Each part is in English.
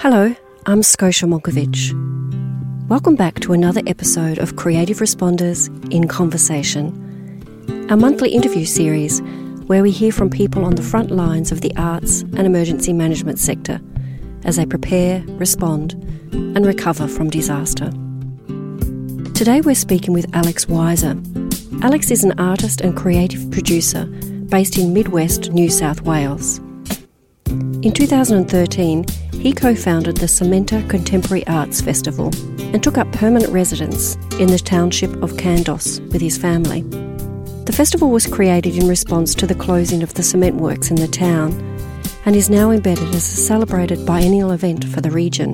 Hello, I'm Scotia Monkivitch. Welcome back to another episode of Creative Responders in Conversation, our monthly interview series where we hear from people on the front lines of the arts and emergency management sector as they prepare, respond, and recover from disaster. Today we're speaking with Alex Weiser. Alex is an artist and creative producer based in Midwest New South Wales. In 2013, he co founded the Cementa Contemporary Arts Festival and took up permanent residence in the township of Kandos with his family. The festival was created in response to the closing of the cement works in the town and is now embedded as a celebrated biennial event for the region.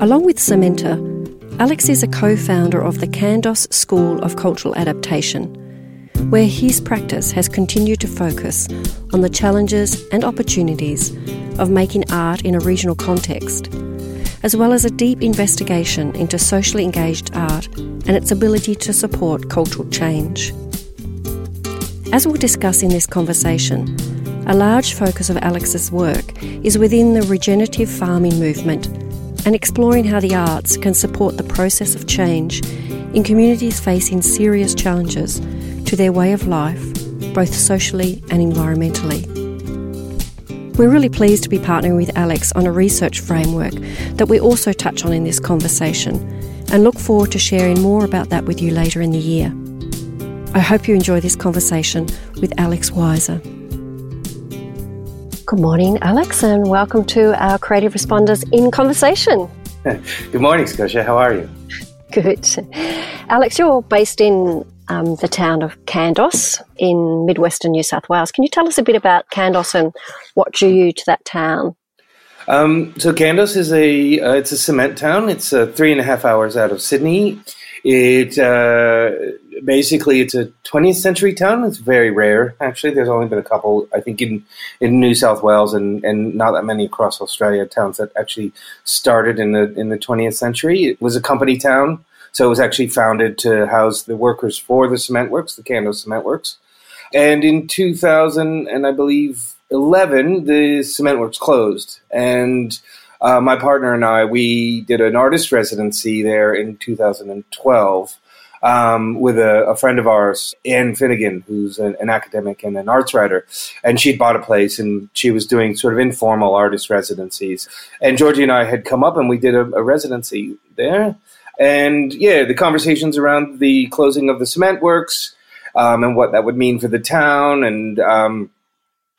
Along with Cementa, Alex is a co founder of the Kandos School of Cultural Adaptation, where his practice has continued to focus on the challenges and opportunities of making art in a regional context, as well as a deep investigation into socially engaged art and its ability to support cultural change. As we'll discuss in this conversation, a large focus of Alex's work is within the regenerative farming movement and exploring how the arts can support the process of change in communities facing serious challenges to their way of life, both socially and environmentally. We're really pleased to be partnering with Alex on a research framework that we also touch on in this conversation and look forward to sharing more about that with you later in the year. I hope you enjoy this conversation with Alex Weiser. Good morning, Alex, and welcome to our Creative Responders in Conversation. Good morning, Scotia. How are you? Good. Alex, you're based in um, the town of Kandos in midwestern New South Wales. Can you tell us a bit about Kandos and what drew you to that town? Um, so Kandos is a uh, it's a cement town. It's uh, three and a half hours out of Sydney. It uh, basically it's a 20th century town. It's very rare actually. There's only been a couple, I think, in in New South Wales and, and not that many across Australia towns that actually started in the in the 20th century. It was a company town. So it was actually founded to house the workers for the cement works, the Kandos Cement Works. And in 2000, and I believe 11, the cement works closed. And uh, my partner and I, we did an artist residency there in 2012 um, with a, a, friend of ours, Anne Finnegan, who's an, an, academic and an arts writer. And she'd bought a place and she was doing sort of informal artist residencies. And Georgie and I had come up and we did a, a residency there. And yeah, the conversations around the closing of the cement works um, and what that would mean for the town. And um,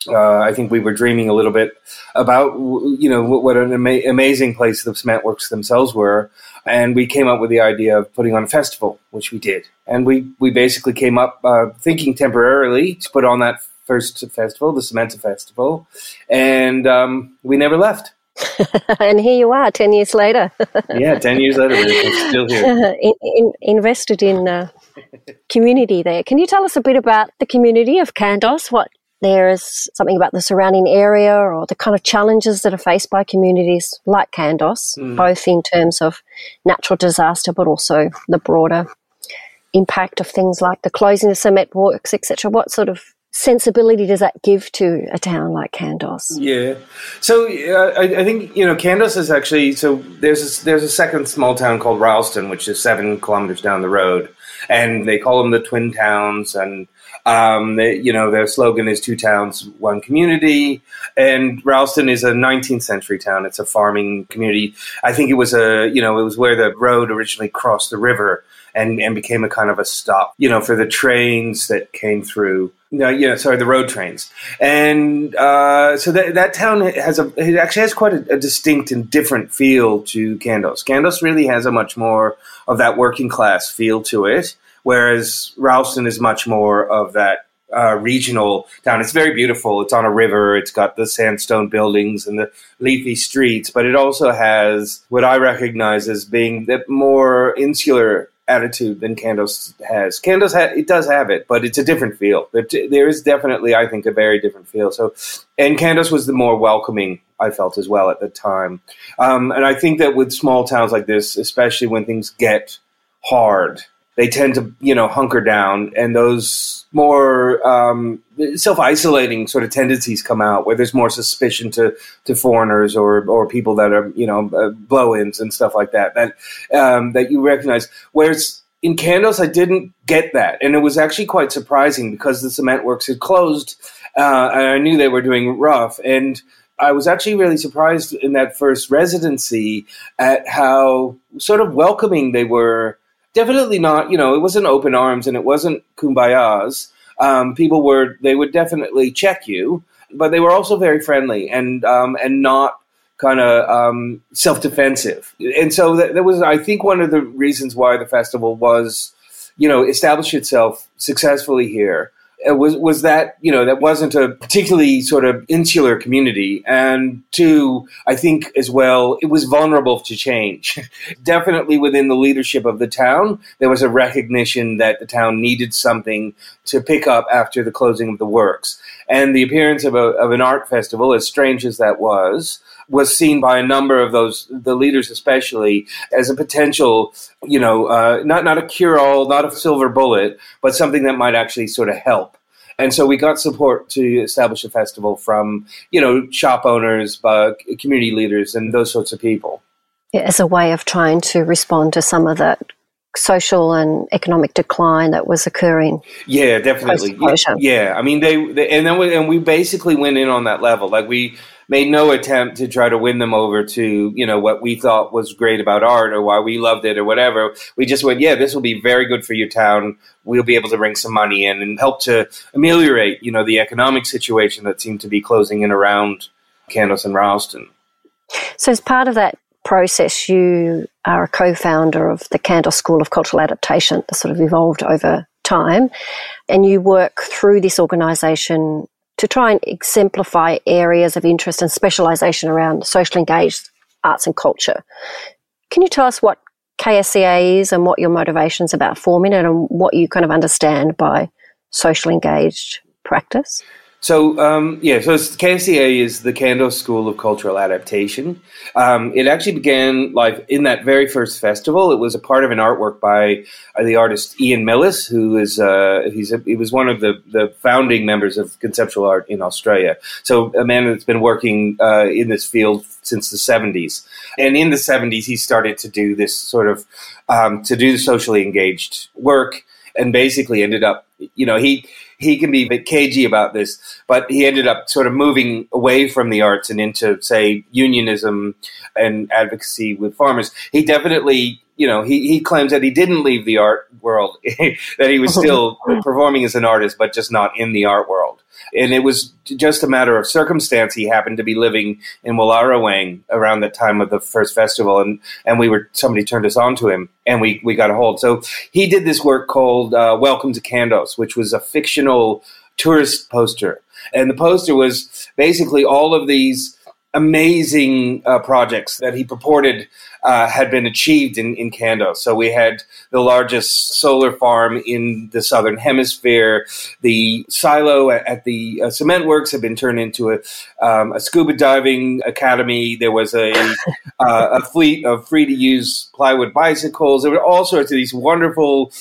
uh, I think we were dreaming a little bit about, you know, what an ama- amazing place the cement works themselves were. And we came up with the idea of putting on a festival, which we did. And we, we basically came up uh, thinking temporarily to put on that first festival, the Cementa Festival. And um, we never left. and here you are, 10 years later. yeah, 10 years later, we're still here. in, in, invested in uh, community there. Can you tell us a bit about the community of Kandos? What there is something about the surrounding area or the kind of challenges that are faced by communities like Kandos, mm. both in terms of natural disaster but also the broader impact of things like the closing of cement works, etc. What sort of sensibility does that give to a town like Kandos? Yeah, so uh, I, I, think you know Kandos is actually so there's a, there's a second small town called Rylstone, which is seven kilometers down the road, and they call them the Twin Towns, and um, they, you know their slogan is two towns, one community, and Rylstone is a 19th century town. It's a farming community. I think it was a you know it was where the road originally crossed the river and and became a kind of a stop, you know, for the trains that came through. No, yeah, sorry, the road trains, and uh, so that that town has a it actually has quite a, a, distinct and different feel to Kandos. Kandos really has a much more of that working class feel to it, whereas Rylstone is much more of that uh, regional town. It's very beautiful. It's on a river. It's got the sandstone buildings and the leafy streets, but it also has what I recognize as being the more insular attitude than Kandos has. Kandos ha- it does have it, but it's a different feel. There is definitely, I think, a very different feel. So, and Kandos was the more welcoming. I felt as well at the time, um, and I think that with small towns like this, especially when things get hard they tend to you know hunker down, and those more um, self isolating sort of tendencies come out where there's more suspicion to to foreigners or or people that are you know uh, blow ins and stuff like that that um, that you recognize. Whereas in Kandos, I didn't get that, and it was actually quite surprising because the cement works had closed, uh, and I knew they were doing rough and. I was actually really surprised in that first residency at how sort of welcoming they were definitely not, you know, it wasn't open arms and it wasn't kumbayas. Um, people were, they would definitely check you, but they were also very friendly and, um, and not kind of um, self defensive. And so that, that was, I think, one of the reasons why the festival was, you know, established itself successfully here Uh, was was that you know that wasn't a particularly sort of insular community, and two, I think as well, it was vulnerable to change. Definitely within the leadership of the town, there was a recognition that the town needed something to pick up after the closing of the works, and the appearance of a of an art festival, as strange as that was, was seen by a number of those the leaders especially as a potential you know uh, not not a cure all not a silver bullet but something that might actually sort of help and so we got support to establish a festival from you know shop owners uh, community leaders and those sorts of people as a way of trying to respond to some of that social and economic decline that was occurring. Yeah, definitely. Yeah, yeah, I mean, they, they and then we, and we basically went in on that level. Like we made no attempt to try to win them over to you know what we thought was great about art or why we loved it or whatever. We just went, yeah, this will be very good for your town. We'll be able to bring some money in and help to ameliorate you know the economic situation that seemed to be closing in around Kandos and Rylstone. So, as part of that process, you are a co-founder of the Kandos School of Cultural Adaptation that sort of evolved over time, and you work through this organisation to try and exemplify areas of interest and specialisation around socially engaged arts and culture. Can you tell us what KSCA is and what your motivations about forming it and what you kind of understand by socially engaged practice? So um, yeah, so KSCA is the Kandos School of Cultural Adaptation. Um, it actually began like in that very first festival. It was a part of an artwork by uh, the artist Ian Milliss, who is uh, he's a, he was one of the, the founding members of conceptual art in Australia. So a man that's been working uh, in this field since the seventies. And in the seventies, he started to do this sort of um, to do socially engaged work, and basically ended up, you know, he he can be a bit cagey about this, but he ended up sort of moving away from the arts and into, say, unionism and advocacy with farmers. He definitely, you know, he, he claims that he didn't leave the art world, that he was still performing as an artist, but just not in the art world and it was just a matter of circumstance. He happened to be living in Wallerawang around the time of the first festival, and and we were somebody turned us on to him, and we we got a hold. So he did this work called uh, "Welcome to Kandos," which was a fictional tourist poster, and the poster was basically all of these amazing uh, projects that he purported uh, had been achieved in, in Kandos. So we had the largest solar farm in the southern hemisphere. The silo at, at the uh, cement works had been turned into a, um, a scuba diving academy. There was a, uh, a fleet of free to use plywood bicycles. There were all sorts of these wonderful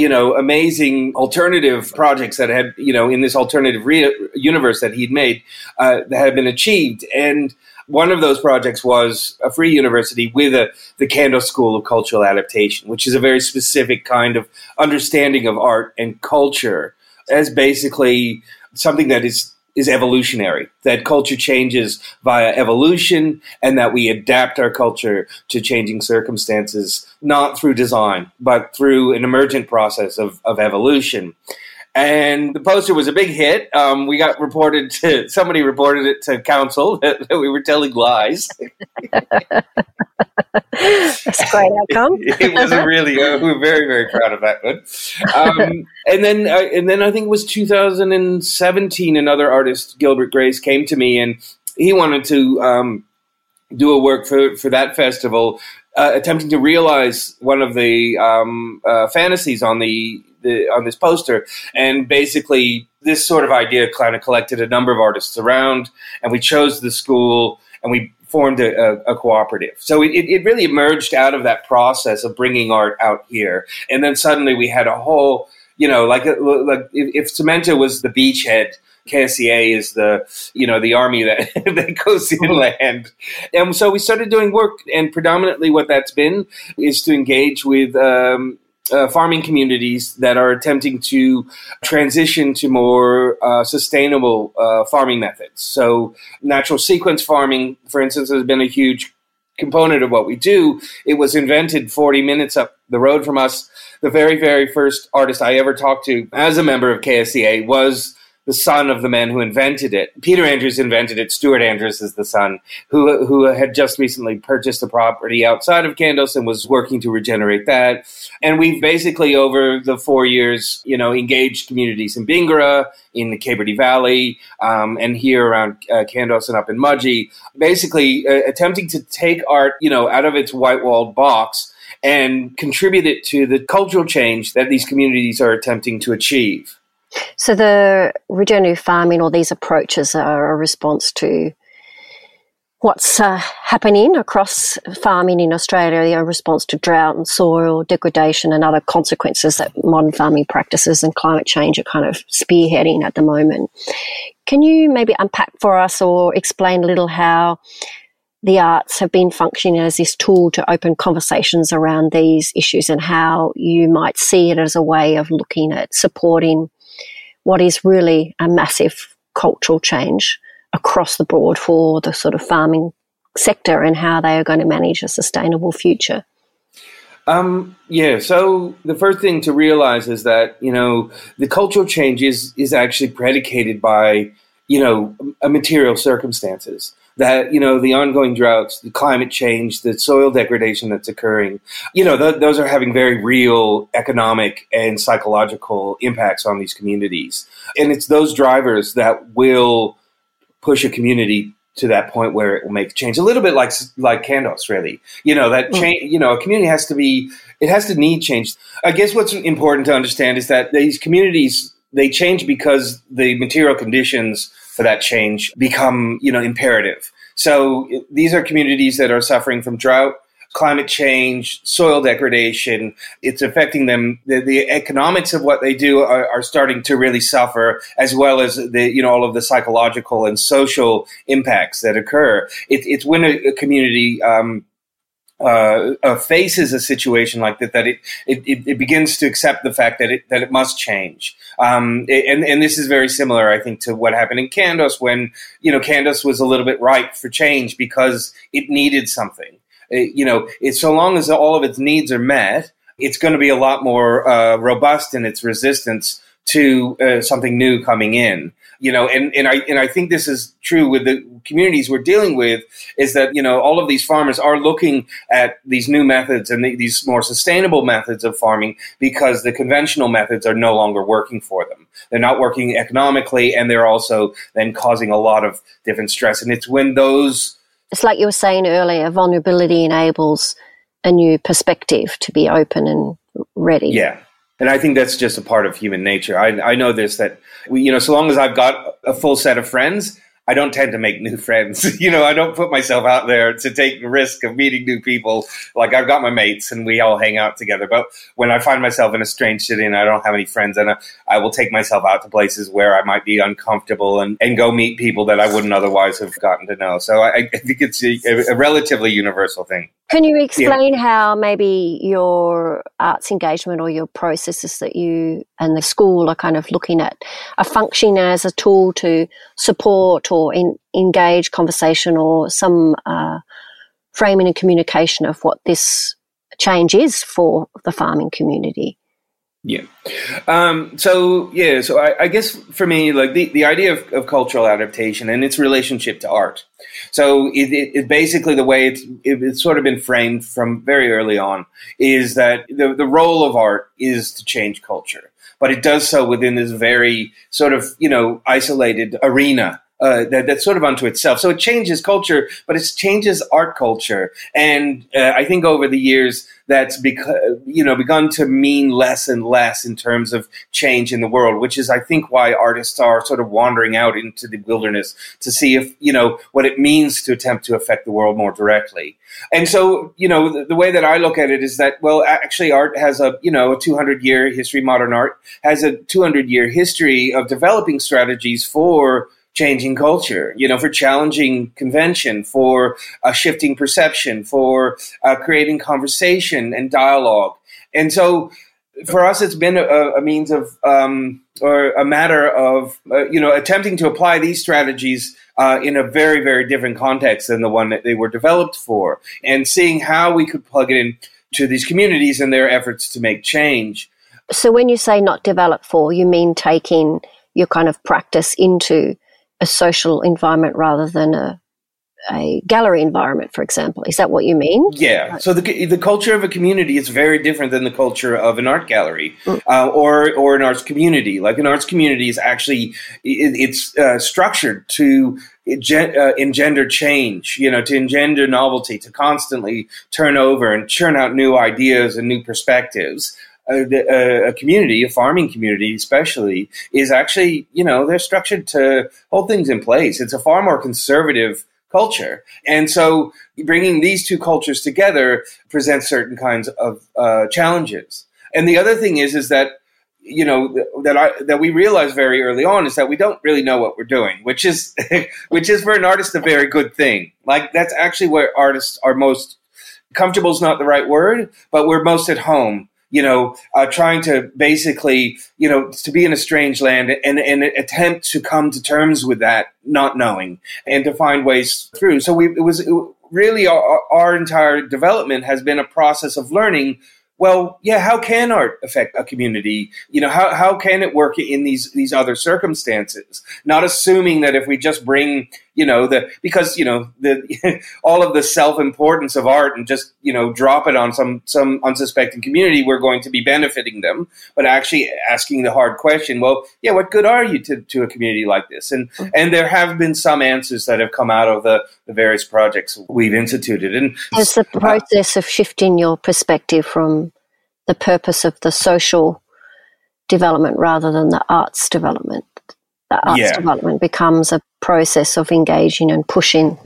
you know, amazing alternative projects that had, you know, in this alternative re- universe that he'd made uh, that had been achieved. And one of those projects was a free university with a, the Kandos School of Cultural Adaptation, which is a very specific kind of understanding of art and culture as basically something that is is evolutionary, that culture changes via evolution, and that we adapt our culture to changing circumstances, not through design, but through an emergent process of, of evolution and the poster was a big hit. Um, we got reported to somebody reported it to council that, that we were telling lies. That's a great outcome. it was a really uh, we were very very proud of that one. Um, and then uh, and then I think it was 2017. Another artist, Gilbert Grace, came to me and he wanted to. Um, do a work for, for that festival uh, attempting to realize one of the um, uh, fantasies on the, the, on this poster, and basically this sort of idea kind of collected a number of artists around, and we chose the school, and we formed a, a, a cooperative. So it, it really emerged out of that process of bringing art out here. And then suddenly we had a whole, you know, like, like if, if Cementa was the beachhead, KSCA is the you know the army that that goes inland, and so we started doing work, and predominantly what that's been is to engage with um, uh, farming communities that are attempting to transition to more uh, sustainable uh, farming methods. So, natural sequence farming, for instance, has been a huge component of what we do. It was invented 40 minutes up the road from us. The very, very first artist I ever talked to as a member of KSCA was the son of the man who invented it. Peter Andrews invented it. Stuart Andrews is the son who who had just recently purchased a property outside of Kandos and was working to regenerate that. And we've basically over the four years, you know, engaged communities in Bingara, in the Cape Valley, um, and here around uh, Kandos and up in Mudgee, basically uh, attempting to take art, you know, out of its white walled box and contribute it to the cultural change that these communities are attempting to achieve. So the regenerative farming or these approaches are a response to what's uh, happening across farming in Australia, a response to drought and soil degradation and other consequences that modern farming practices and climate change are kind of spearheading at the moment. Can you maybe unpack for us or explain a little how the arts have been functioning as this tool to open conversations around these issues and how you might see it as a way of looking at supporting what is really a massive cultural change across the board for the sort of farming sector and how they are going to manage a sustainable future? Um, yeah, so the first thing to realize is that, you know, the cultural change is, is actually predicated by, you know, material circumstances that you know the ongoing droughts, the climate change, the soil degradation that's occurring, you know, th- those are having very real economic and psychological impacts on these communities, and it's those drivers that will push a community to that point where it will make change. A little bit like like Kandos, really. You know that hmm. change. You know, a community has to be. It has to need change. I guess what's important to understand is that these communities they change because the material conditions for that change become, you know, imperative. So these are communities that are suffering from drought, climate change, soil degradation. It's affecting them. The, the economics of what they do are, are, starting to really suffer, as well as the you know all of the psychological and social impacts that occur. It, it's when a, a community um, uh, uh, faces a situation like that, that it, it, it, begins to accept the fact that it, that it must change. Um, and, and this is very similar, I think, to what happened in Kandos when, you know, Kandos was a little bit ripe for change because it needed something. It, uh, you know, it, so long as all of its needs are met, it's going to be a lot more uh, robust in its resistance to uh, something new coming in you know, and, and I and I think this is true with the communities we're dealing with is that you know all of these farmers are looking at these new methods and the, these more sustainable methods of farming because the conventional methods are no longer working for them. They're not working economically, and they're also then causing a lot of different stress. And it's when those it's like you were saying earlier, vulnerability enables a new perspective to be open and ready. Yeah and I think that's just a part of human nature. I, I know this that we, you know, so long as I've got a full set of friends, I don't tend to make new friends. you know, I don't put myself out there to take the risk of meeting new people. Like I've got my mates and we all hang out together. But when I find myself in a strange city and I don't have any friends, and I, I will take myself out to places where I might be uncomfortable and, and go meet people that I wouldn't otherwise have gotten to know. So I, I think it's a, a, relatively universal thing. Can you explain yeah. how maybe your arts engagement or your processes that you and the school are kind of looking at are functioning as a tool to support or in, engage conversation or some uh, framing and communication of what this change is for the farming community? Yeah. Um, so yeah. So I, I, guess for me, like the, the idea of, of, cultural adaptation and its relationship to art. So it, it, it basically the way it's, it, it's sort of been framed from very early on is that the, the role of art is to change culture, but it does so within this very sort of you know isolated arena uh, that, that's sort of unto itself. So it changes culture, but it changes art culture. And uh, I think over the years, that's because you know begun to mean less and less in terms of change in the world, which is I think why artists are sort of wandering out into the wilderness to see if you know what it means to attempt to affect the world more directly. And so you know the, the way that I look at it is that well actually art has a you know a 200 year history. Modern art has a 200 year history of developing strategies for changing culture, you know, for challenging convention, for uh, shifting perception, for uh, creating conversation and dialogue. And so for us, it's been a, a means of, um, or a matter of, uh, you know, attempting to apply these strategies uh, in a very, very different context than the one that they were developed for, and seeing how we could plug it in to these communities and their efforts to make change. So, when you say not developed for, you mean taking your kind of practice into a social environment rather than a a gallery environment, for example. Is that what you mean? Yeah. So the the culture of a community is very different than the culture of an art gallery mm. uh, or or an arts community. Like an arts community is actually it, it's uh, structured to uh, engender change, you know, to engender novelty, to constantly turn over and churn out new ideas and new perspectives a, a, community, a farming community especially, is actually, you know, they're structured to hold things in place. It's a far more conservative culture. And so bringing these two cultures together presents certain kinds of uh, challenges. And the other thing is, is that you know that I that we realize very early on is that we don't really know what we're doing, which is which is for an artist a very good thing. Like that's actually where artists are most comfortable is not the right word, but we're most at home you know, uh, trying to basically, you know, to be in a strange land and, and attempt to come to terms with that, not knowing, and to find ways through. So we, it was it, really our, our entire development has been a process of learning well, yeah, how can art affect a community? You know, how, how can it work in these, these other circumstances? Not assuming that if we just bring, you know, the, because, you know, the, all of the self-importance of art and just, you know, drop it on some, some unsuspecting community, we're going to be benefiting them, but actually asking the hard question, well, yeah, what good are you to, to a community like this? And, mm-hmm. and there have been some answers that have come out of the, the various projects we've instituted. And has the process uh, of shifting your perspective from the purpose of the social development rather than the arts development. The arts yeah. development becomes a process of engaging and pushing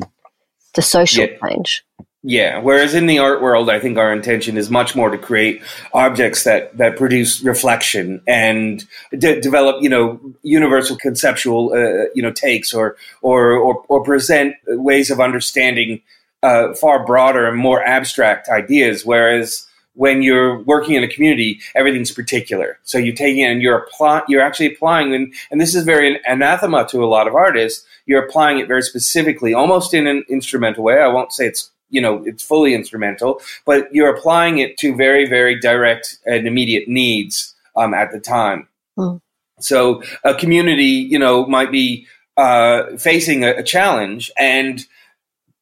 the social yeah. change. Yeah. Whereas in the art world, I think our intention is much more to create objects that, that produce reflection and de- develop, you know, universal conceptual, uh, you know, takes or, or, or, or present ways of understanding uh, far broader and more abstract ideas. Whereas when you're working in a community, everything's particular. So you take it and you're apply, you're actually applying, and, and this is very anathema to a lot of artists. You're applying it very specifically, almost in an instrumental way. I won't say it's you know it's fully instrumental, but you're applying it to very very direct and immediate needs um, at the time. Mm. So a community, you know, might be uh, facing a, a challenge and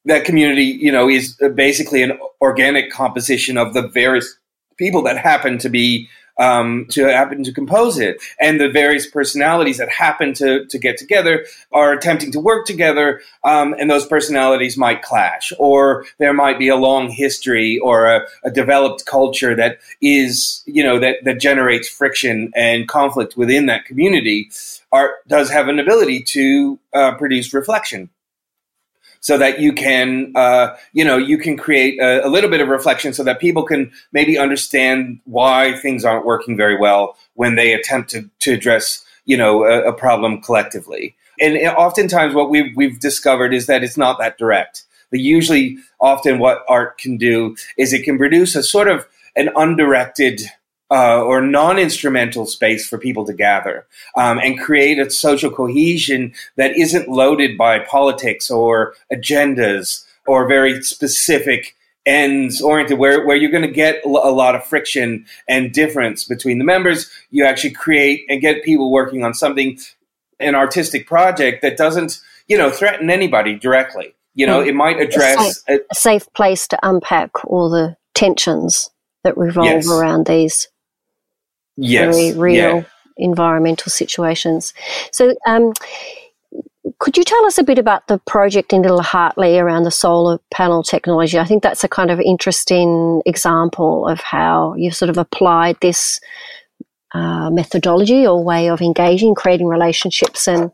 that community, you know, is basically an organic composition of the various people that happen to be um, to happen to compose it, and the various personalities that happen to to get together are attempting to work together, um, and those personalities might clash, or there might be a long history or a, a developed culture that is, you know, that that generates friction and conflict within that community. Art does have an ability to uh, produce reflection so that you can, uh, you know, you can create a, a, little bit of reflection so that people can maybe understand why things aren't working very well when they attempt to, to address, you know, a, a problem collectively. And oftentimes what we've, we've discovered is that it's not that direct. But usually, often what art can do is it can produce a sort of an undirected uh, or non-instrumental space for people to gather um, and create a social cohesion that isn't loaded by politics or agendas or very specific ends oriented where, where you're going to get a lot of friction and difference between the members you actually create and get people working on something an artistic project that doesn't you know threaten anybody directly you know mm. it might address a safe, a safe place to unpack all the tensions that revolve yes. around these yes, very real yeah. environmental situations. So, um, Could you tell us a bit about the project in Little Hartley around the solar panel technology? I think that's a kind of interesting example of how you've sort of applied this uh, methodology or way of engaging, creating relationships, and,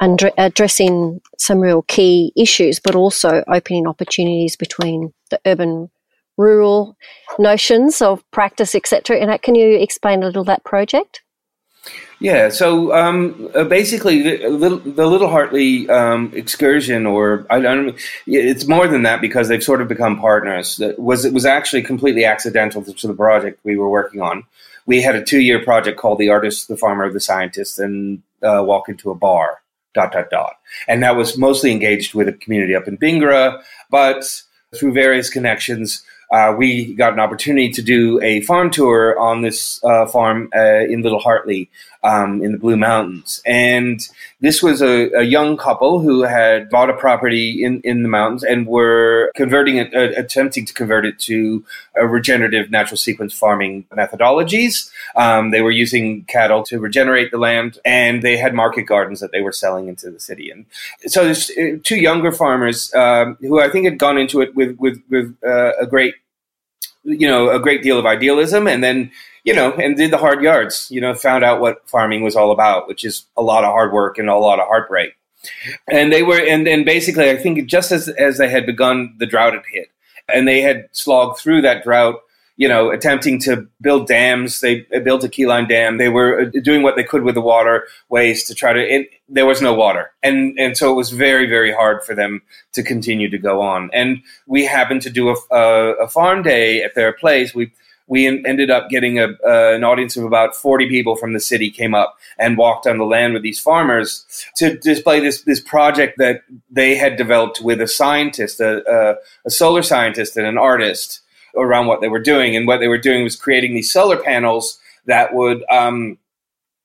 and addressing some real key issues, but also opening opportunities between the urban rural notions of practice, etc. And can you explain a little that project? Yeah, so um, uh, basically, the little, the little Hartley um, excursion, or I don't, it's more than that because they've sort of become partners. That was it was actually completely accidental to the project we were working on. We had a two year project called "The Artist, the Farmer, the Scientist," and uh, walk into a bar. Dot dot dot, and that was mostly engaged with a community up in Bingara, but through various connections, uh, we got an opportunity to do a farm tour on this uh, farm uh, in Little Hartley um, in the Blue Mountains. And this was a, a, young couple who had bought a property in, in the mountains and were converting it, uh, attempting to convert it to regenerative natural sequence farming methodologies. Um, they were using cattle to regenerate the land, and they had market gardens that they were selling into the city. And so there's uh, two younger farmers um, who I think had gone into it with with, with uh, a great you know, a great deal of idealism and then, you know, and did the hard yards, you know, found out what farming was all about, which is a lot of hard work and a lot of heartbreak. And they were, and, and basically, I think just as, as they had begun, the drought had hit and they had slogged through that drought you know, attempting to build dams. They built a keyline dam. They were uh, doing what they could with the waterways to try to. It, there was no water, and and so it was very very hard for them to continue to go on. And we happened to do a, a, a farm day at their place. We we ended up getting a, uh, an audience of about 40 people from the city came up and walked on the land with these farmers to display this, this project that they had developed with a scientist, a, a, a solar scientist and an artist around what they were doing. And what they were doing was creating these solar panels that would um,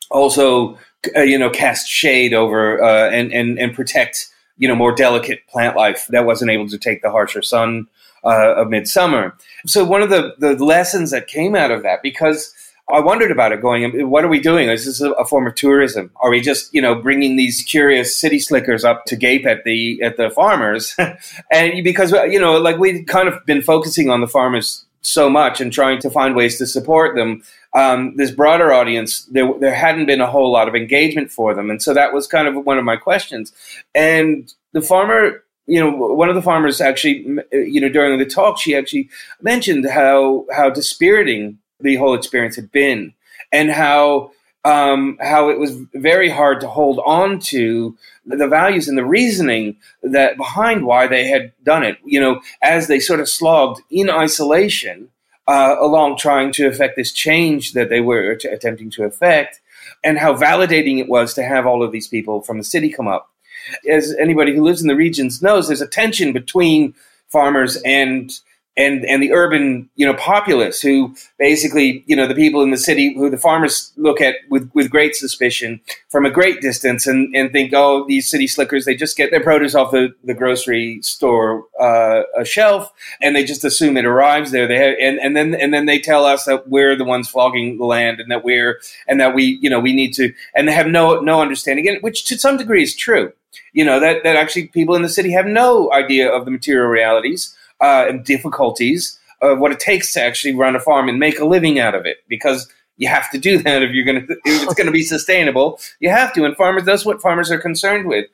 also, uh, you know, cast shade over uh, and, and, and protect, you know, more delicate plant life that wasn't able to take the harsher sun uh, of midsummer. So one of the, the lessons that came out of that, because – I wondered about it going, what are we doing? Is this a, form of tourism? Are we just, you know, bringing these curious city slickers up to gape at the, at the farmers? and because, you know, like we'd kind of been focusing on the farmers so much and trying to find ways to support them. Um, this broader audience, there, there hadn't been a whole lot of engagement for them. And so that was kind of one of my questions. And the farmer, you know, one of the farmers actually, you know, during the talk, she actually mentioned how, how dispiriting the whole experience had been, and how um, how it was very hard to hold on to the values and the reasoning that behind why they had done it. You know, as they sort of slogged in isolation uh, along trying to effect this change that they were t- attempting to effect, and how validating it was to have all of these people from the city come up. As anybody who lives in the regions knows, there's a tension between farmers and and and the urban you know populace who basically you know the people in the city who the farmers look at with with great suspicion from a great distance and and think oh these city slickers they just get their produce off the, the grocery store uh, shelf and they just assume it arrives there. They have, and and then and then they tell us that we're the ones flogging the land and that we're and that we you know we need to and they have no no understanding and which to some degree is true. You know that that actually people in the city have no idea of the material realities uh, and difficulties of what it takes to actually run a farm and make a living out of it because you have to do that if you're going to if it's going to be sustainable. You have to and farmers that's what farmers are concerned with.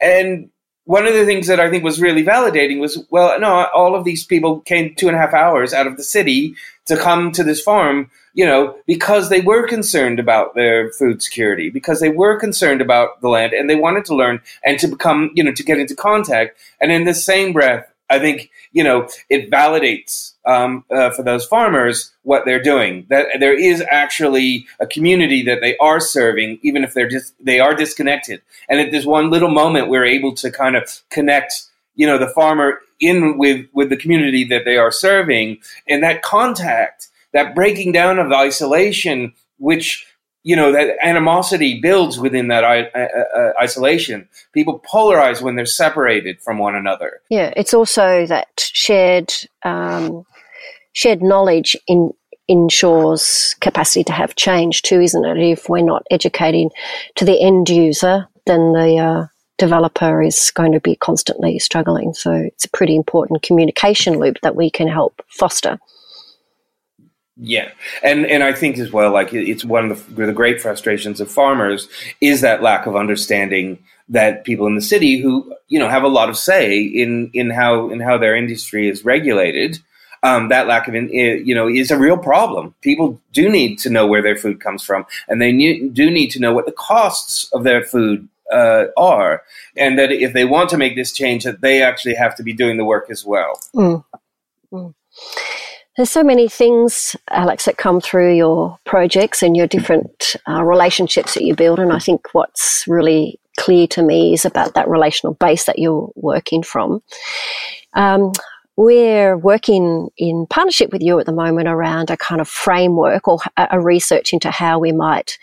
And one of the things that I think was really validating was well no all of these people came two and a half hours out of the city to come to this farm you know because they were concerned about their food security because they were concerned about the land and they wanted to learn and to become you know to get into contact. And in the same breath I think you know it validates um, uh, for those farmers what they're doing. That there is actually a community that they are serving, even if they're just they are disconnected. And at this one little moment, we're able to kind of connect, you know, the farmer in with with the community that they are serving, and that contact, that breaking down of isolation, which you know that animosity builds within that I- uh, uh, isolation people polarize when they're separated from one another yeah it's also that shared um, shared knowledge in ensures capacity to have change too isn't it if we're not educating to the end user then the uh, developer is going to be constantly struggling. So it's a pretty important communication loop that we can help foster. Yeah, and and I think as well, like it's one of the, the great frustrations of farmers is that lack of understanding that people in the city who you know have a lot of say in in how in how their industry is regulated. Um, that lack of, you know, is a real problem. People do need to know where their food comes from, and they need, do need to know what the costs of their food uh, are, and that if they want to make this change, that they actually have to be doing the work as well. Mm. Mm. There's so many things, Alex, that come through your projects and your different uh, relationships that you build. And I think what's really clear to me is about that relational base that you're working from. Um, we're working in partnership with you at the moment around a kind of framework or a research into how we might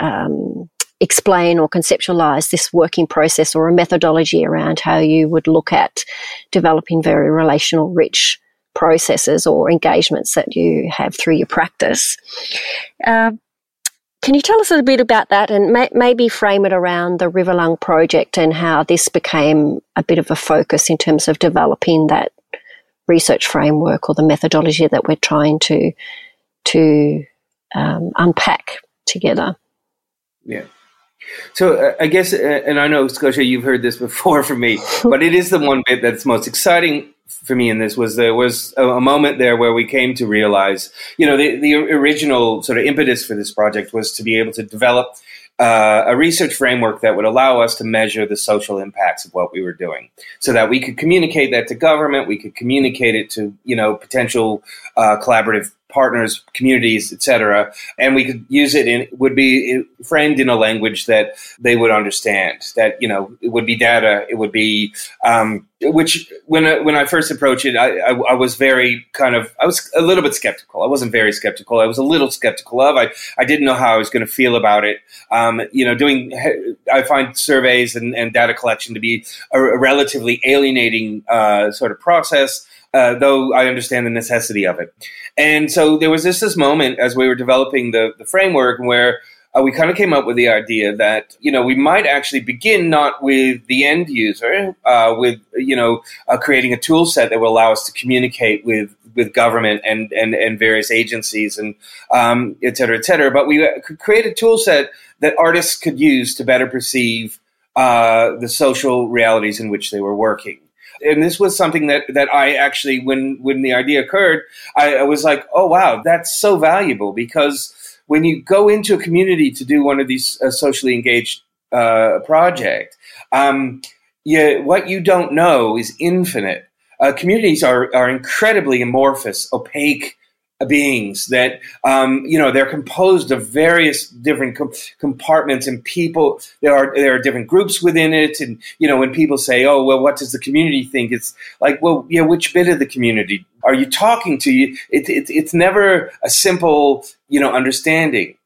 um, explain or conceptualize this working process or a methodology around how you would look at developing very relational rich processes or engagements that you have through your practice. Uh, can you tell us a bit about that and may- maybe frame it around the Riverlung project and how this became a bit of a focus in terms of developing that research framework or the methodology that we're trying to to um, unpack together? Yeah. So uh, I guess, uh, and I know Scotia, you've heard this before from me, but it is the one bit that's most exciting for me in this was there was a, moment there where we came to realize, you know, the, the original sort of impetus for this project was to be able to develop uh, a research framework that would allow us to measure the social impacts of what we were doing, so that we could communicate that to government, we could communicate it to you know potential uh, collaborative partners, communities, etc. And we could use it in would be framed in a language that they would understand. That you know it would be data. It would be um, which when I, when I first approached it, I, I, I, was very kind of I was a little bit skeptical. I wasn't very skeptical. I was a little skeptical of. I I didn't know how I was going to feel about it. Um, you know, doing I find surveys and, and data collection to be a, relatively alienating uh, sort of process uh, though I understand the necessity of it. And so there was just this moment as we were developing the, the framework where uh, we kind of came up with the idea that you know we might actually begin not with the end user, uh, with you know uh, creating a tool set that will allow us to communicate with with government and and, and various agencies and um, et cetera, et cetera. But we uh, could create a tool set that artists could use to better perceive uh, the social realities in which they were working and this was something that that I actually when when the idea occurred, I, I was like, oh wow, that's so valuable because when you go into a community to do one of these uh, socially engaged uh, project, um, yeah, what you don't know is infinite. Uh, communities are are incredibly amorphous, opaque beings that um, you know they're composed of various different com- compartments and people there are there are different groups within it and you know when people say oh well what does the community think? It's like well yeah which bit of the community are you talking to? You it, it, it's never a simple you know understanding.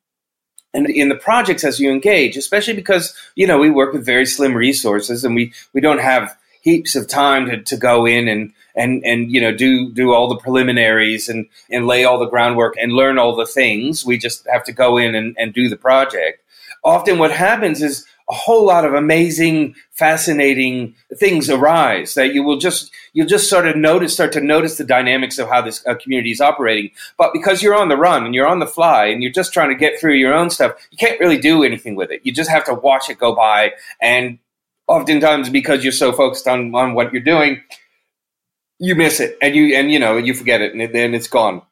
And in the projects as you engage especially because you know we work with very slim resources and we we don't have heaps of time to, to go in and and and you know do do all the preliminaries and and lay all the groundwork and learn all the things. We just have to go in and, and do the project. Often, what happens is a whole lot of amazing, fascinating things arise that you will just you'll just sort of notice, start to notice the dynamics of how this uh, community is operating. But because you're on the run and you're on the fly and you're just trying to get through your own stuff, you can't really do anything with it. You just have to watch it go by and oftentimes because you're so focused on, on what you're doing, you miss it and you and you know you forget it and then it's gone.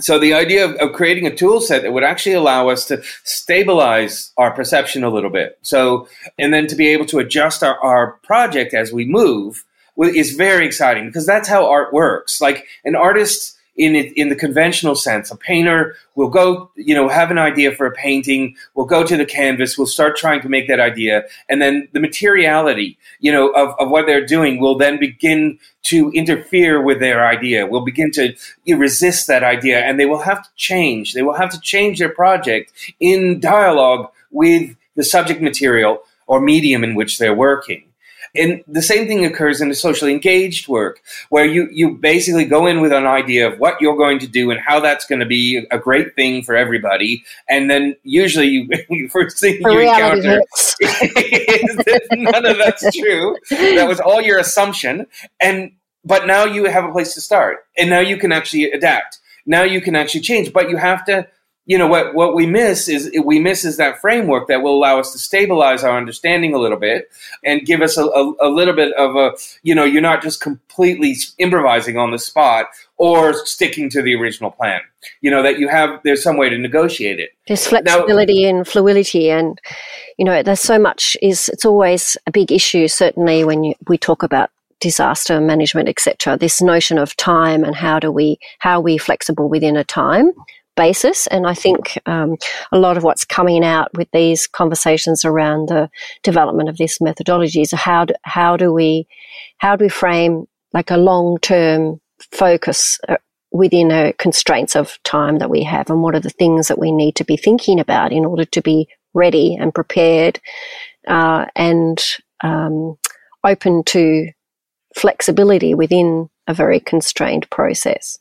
So the idea of, of, creating a tool set that would actually allow us to stabilize our perception a little bit. So and then to be able to adjust our, our project as we move is very exciting because that's how art works. Like an artist in it, in the conventional sense. A painter will go, you know, have an idea for a painting, will go to the canvas, will start trying to make that idea, and then the materiality, you know, of, of what they're doing will then begin to interfere with their idea, will begin to resist that idea, and they will have to change. They will have to change their project in dialogue with the subject material or medium in which they're working. And the same thing occurs in the socially engaged work, where you, you basically go in with an idea of what you're going to do and how that's going to be a great thing for everybody. And then usually you, first thing For you encounter is that none of that's true. That was all your assumption. And but now you have a place to start. And now you can actually adapt. Now you can actually change. But you have to you know what what we miss is we miss is that framework that will allow us to stabilize our understanding a little bit and give us a, a, a little bit of a you know you're not just completely improvising on the spot or sticking to the original plan you know that you have there's some way to negotiate it There's flexibility and fluidity, and you know, there's so much. Is it's always a big issue. Certainly, when you, we talk about disaster management, etc. This notion of time and how do we how are we flexible within a time basis. And I think um, a lot of what's coming out with these conversations around the development of this methodology is how do, how do we how do we frame like a long term focus uh, within a constraints of time that we have and what are the things that we need to be thinking about in order to be ready and prepared uh, and um, open to flexibility within a very constrained process.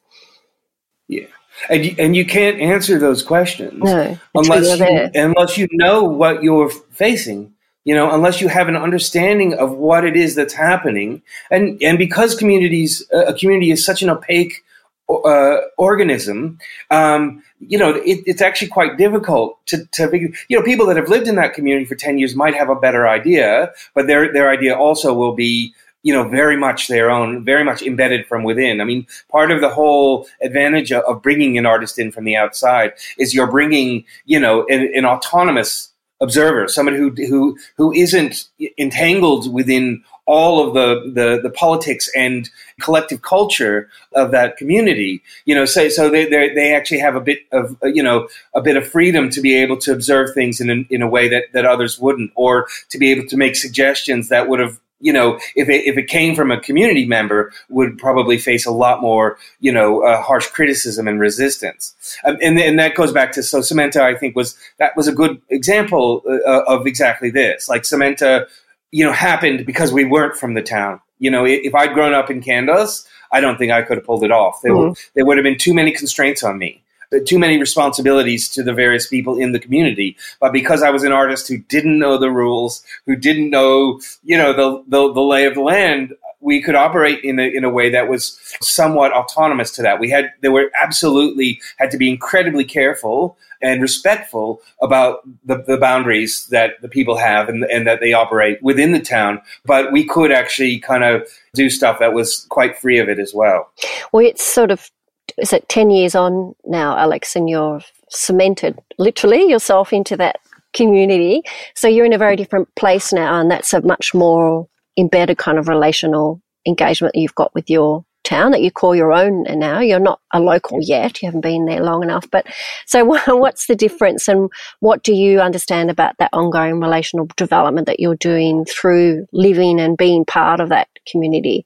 Yeah. And you, and you can't answer those questions No, unless you, unless you know what you're facing. You know, unless you have an understanding of what it is that's happening, and and because communities uh, a community is such an opaque uh, organism, um, you know, it, it's actually quite difficult to, to figure. You know, people that have lived in that community for ten years might have a better idea, but their their idea also will be you know, very much their own, very much embedded from within. I mean, part of the whole advantage of, of bringing an artist in from the outside is you're bringing, you know, an, an autonomous observer, somebody who who who isn't entangled within all of the, the, the politics and collective culture of that community. You know, so, so they, they, actually have a bit of, uh, you know, a bit of freedom to be able to observe things in a, in a way that, that others wouldn't, or to be able to make suggestions that would have you know, if it, if it came from a community member, would probably face a lot more, you know, uh, harsh criticism and resistance. Um, and and that goes back to so Cementa, I think was that was a good example uh, of exactly this. Like Cementa, you know, happened because we weren't from the town. You know, if I'd grown up in Kandos, I don't think I could have pulled it off. There, Mhm. would, there would have been too many constraints on me. Uh, Too many responsibilities to the various people in the community, but because I was an artist who didn't know the rules, who didn't know, you know, the the, the lay of the land, we could operate in a in a way that was somewhat autonomous to that. We had there were absolutely had to be incredibly careful and respectful about the, the boundaries that the people have and, and that they operate within the town. But we could actually kind of do stuff that was quite free of it as well. Well, it's sort of, is it 10 years on now, Alex, and you're cemented literally yourself into that community. So you're in a very different place now, and that's a much more embedded kind of relational engagement that you've got with your town that you call your own and now. You're not a local yet. You haven't been there long enough. But so what's the difference and what do you understand about that ongoing relational development that you're doing through living and being part of that community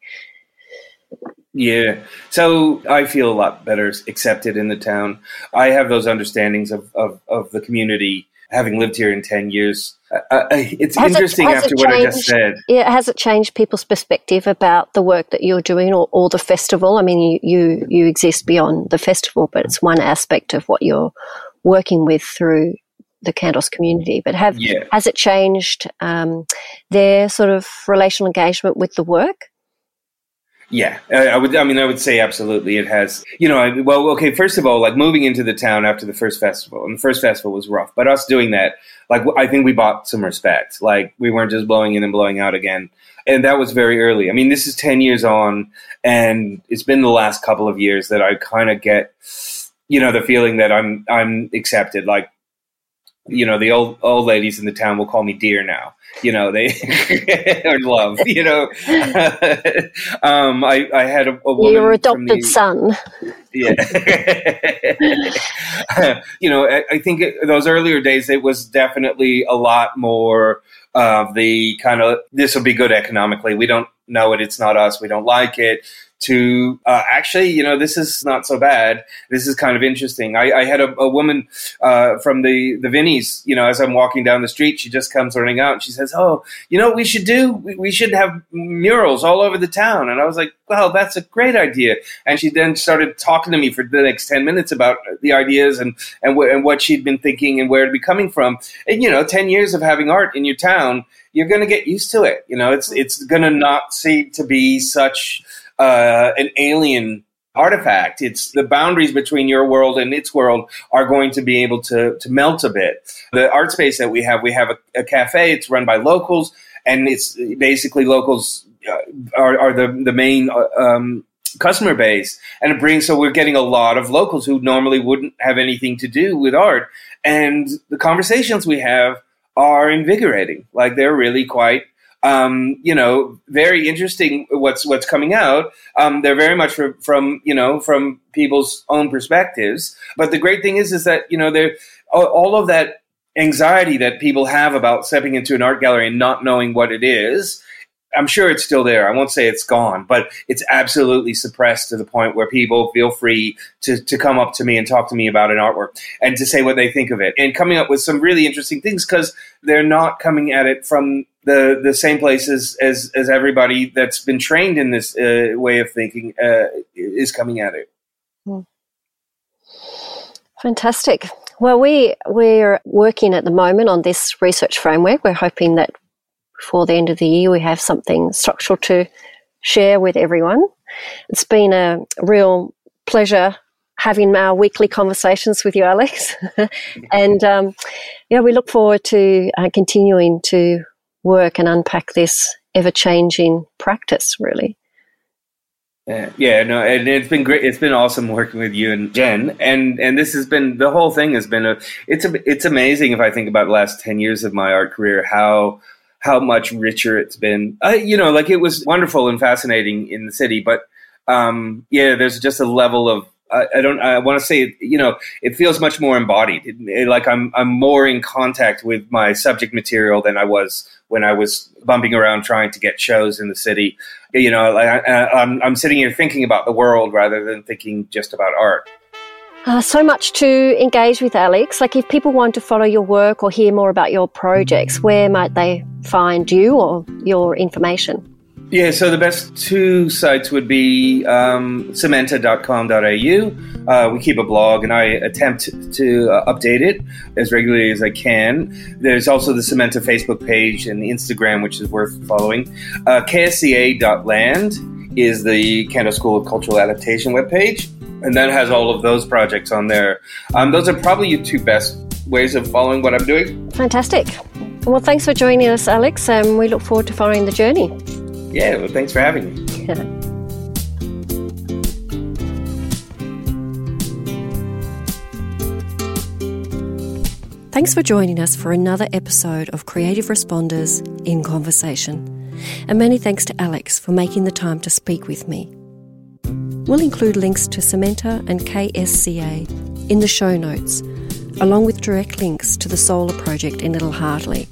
Yeah. So I feel a lot better accepted in the town. I have those understandings of, of, of the community, having lived here in 10 years. Uh, it's Has it- interesting it after what I just said. Yeah, has it changed people's perspective about the work that you're doing or, or the festival? I mean, you, you, you exist beyond the festival, but it's one aspect of what you're working with through the Kandos community. But have Yeah. has it changed um, their sort of relational engagement with the work? Yeah, I would. I mean, I would say absolutely it has. You know, I, well, okay. First of all, like moving into the town after the first festival, and the first festival was rough. But us doing that, like, I think we bought some respect. Like, we weren't just blowing in and blowing out again, and that was very early. I mean, this is ten years on, and it's been the last couple of years that I kind of get, you know, the feeling that I'm I'm accepted. Like, you know, the old old ladies in the town will call me dear now. You know, they or love. You know, um, I I had a, a woman Your adopted the- son. yeah. you know, I, I think it, those earlier days, it was definitely a lot more of the kind of this will be good economically. We don't know it, it's not us, we don't like it, to uh, actually, you know, this is not so bad. This is kind of interesting. I, I had a, a woman uh, from the the Vinnies, you know, as I'm walking down the street, she just comes running out and she says, "Oh, you know, what we should do? We, we should have murals all over the town." And I was like, "Well, that's a great idea." And she then started talking to me for the next ten minutes about the ideas and and, wh- and what she'd been thinking and where it'd be coming from. And you know, ten years of having art in your town, you're going to get used to it. You know, it's it's going to not seem to be such uh, an alien artifact. It's the boundaries between your world and its world are going to be able to to melt a bit. The art space that we have, we have a, a cafe. It's run by locals, and it's basically locals uh, are, are the the main. Uh, um, customer base and it brings so we're getting a lot of locals who normally wouldn't have anything to do with art and the conversations we have are invigorating like they're really quite um, you know, very interesting what's what's coming out. Um, they're very much from, from you know from people's own perspectives. But the great thing is is that you know they're all of that anxiety that people have about stepping into an art gallery and not knowing what it is I'm sure it's still there. I won't say it's gone, but it's absolutely suppressed to the point where people feel free to, to come up to me and talk to me about an artwork and to say what they think of it and coming up with some really interesting things because they're not coming at it from the, the same places as, as everybody that's been trained in this uh, way of thinking uh, is coming at it. Hmm. Fantastic. Well, we we're working at the moment on this research framework. We're hoping that before the end of the year, we have something structural to share with everyone. It's been a real pleasure having our weekly conversations with you, Alex. and um, yeah, we look forward to uh, continuing to work and unpack this ever changing practice, really. Yeah, yeah, no, and it's been great. It's been awesome working with you and Jen, and and this has been the whole thing has been a. It's a, it's amazing if I think about the last ten years of my art career how how much richer it's been. Uh, you know, like it was wonderful and fascinating in the city, but um, yeah, there's just a level of I, I don't. I want to say, you know, it feels much more embodied. It, it, like I'm I'm more in contact with my subject material than I was when I was bumping around trying to get shows in the city. You know, like I, I'm I'm sitting here thinking about the world rather than thinking just about art. Uh, so much to engage with, Alex. Like, if people want to follow your work or hear more about your projects, where might they find you or your information? Yeah, so the best two sites would be um, cementa.com.au. Uh, we keep a blog, and I attempt to uh, update it as regularly as I can. There's also the Cementa Facebook page and Instagram, which is worth following. Uh, KSCA.land is the Kandos School of Cultural Adaptation webpage and that has all of those projects on there. Um, those are probably your two best ways of following what I'm doing. Fantastic. Well, thanks for joining us, Alex. Um, we look forward to following the journey. Yeah, well, thanks for having me. Thanks for joining us for another episode of Creative Responders in Conversation. And many thanks to Alex for making the time to speak with me. We'll include links to Cementa and KSCA in the show notes, along with direct links to the solar project in Little Hartley.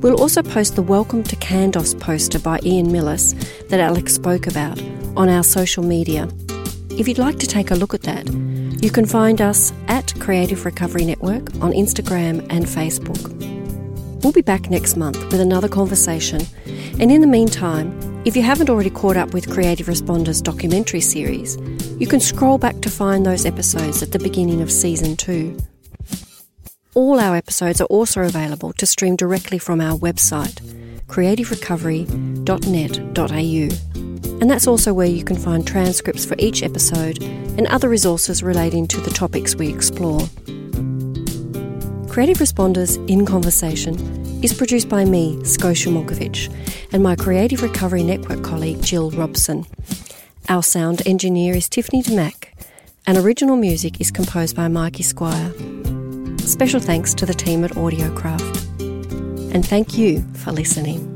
We'll also post the Welcome to Kandos poster by Ian Milliss that Alex spoke about on our social media. If you'd like to take a look at that, you can find us at Creative Recovery Network on Instagram and Facebook. We'll be back next month with another conversation, and in the meantime, if you haven't already caught up with Creative Responders documentary series, you can scroll back to find those episodes at the beginning of season 2. All our episodes are also available to stream directly from our website, creativerecovery.net.au. And that's also where you can find transcripts for each episode and other resources relating to the topics we explore. Creative Responders in Conversation is produced by me, Scotia Monkivitch, and my Creative Recovery Network colleague, Jill Robson. Our sound engineer is Tiffany DeMack, and original music is composed by Mikey Squire. Special thanks to the team at Audiocraft. And thank you for listening.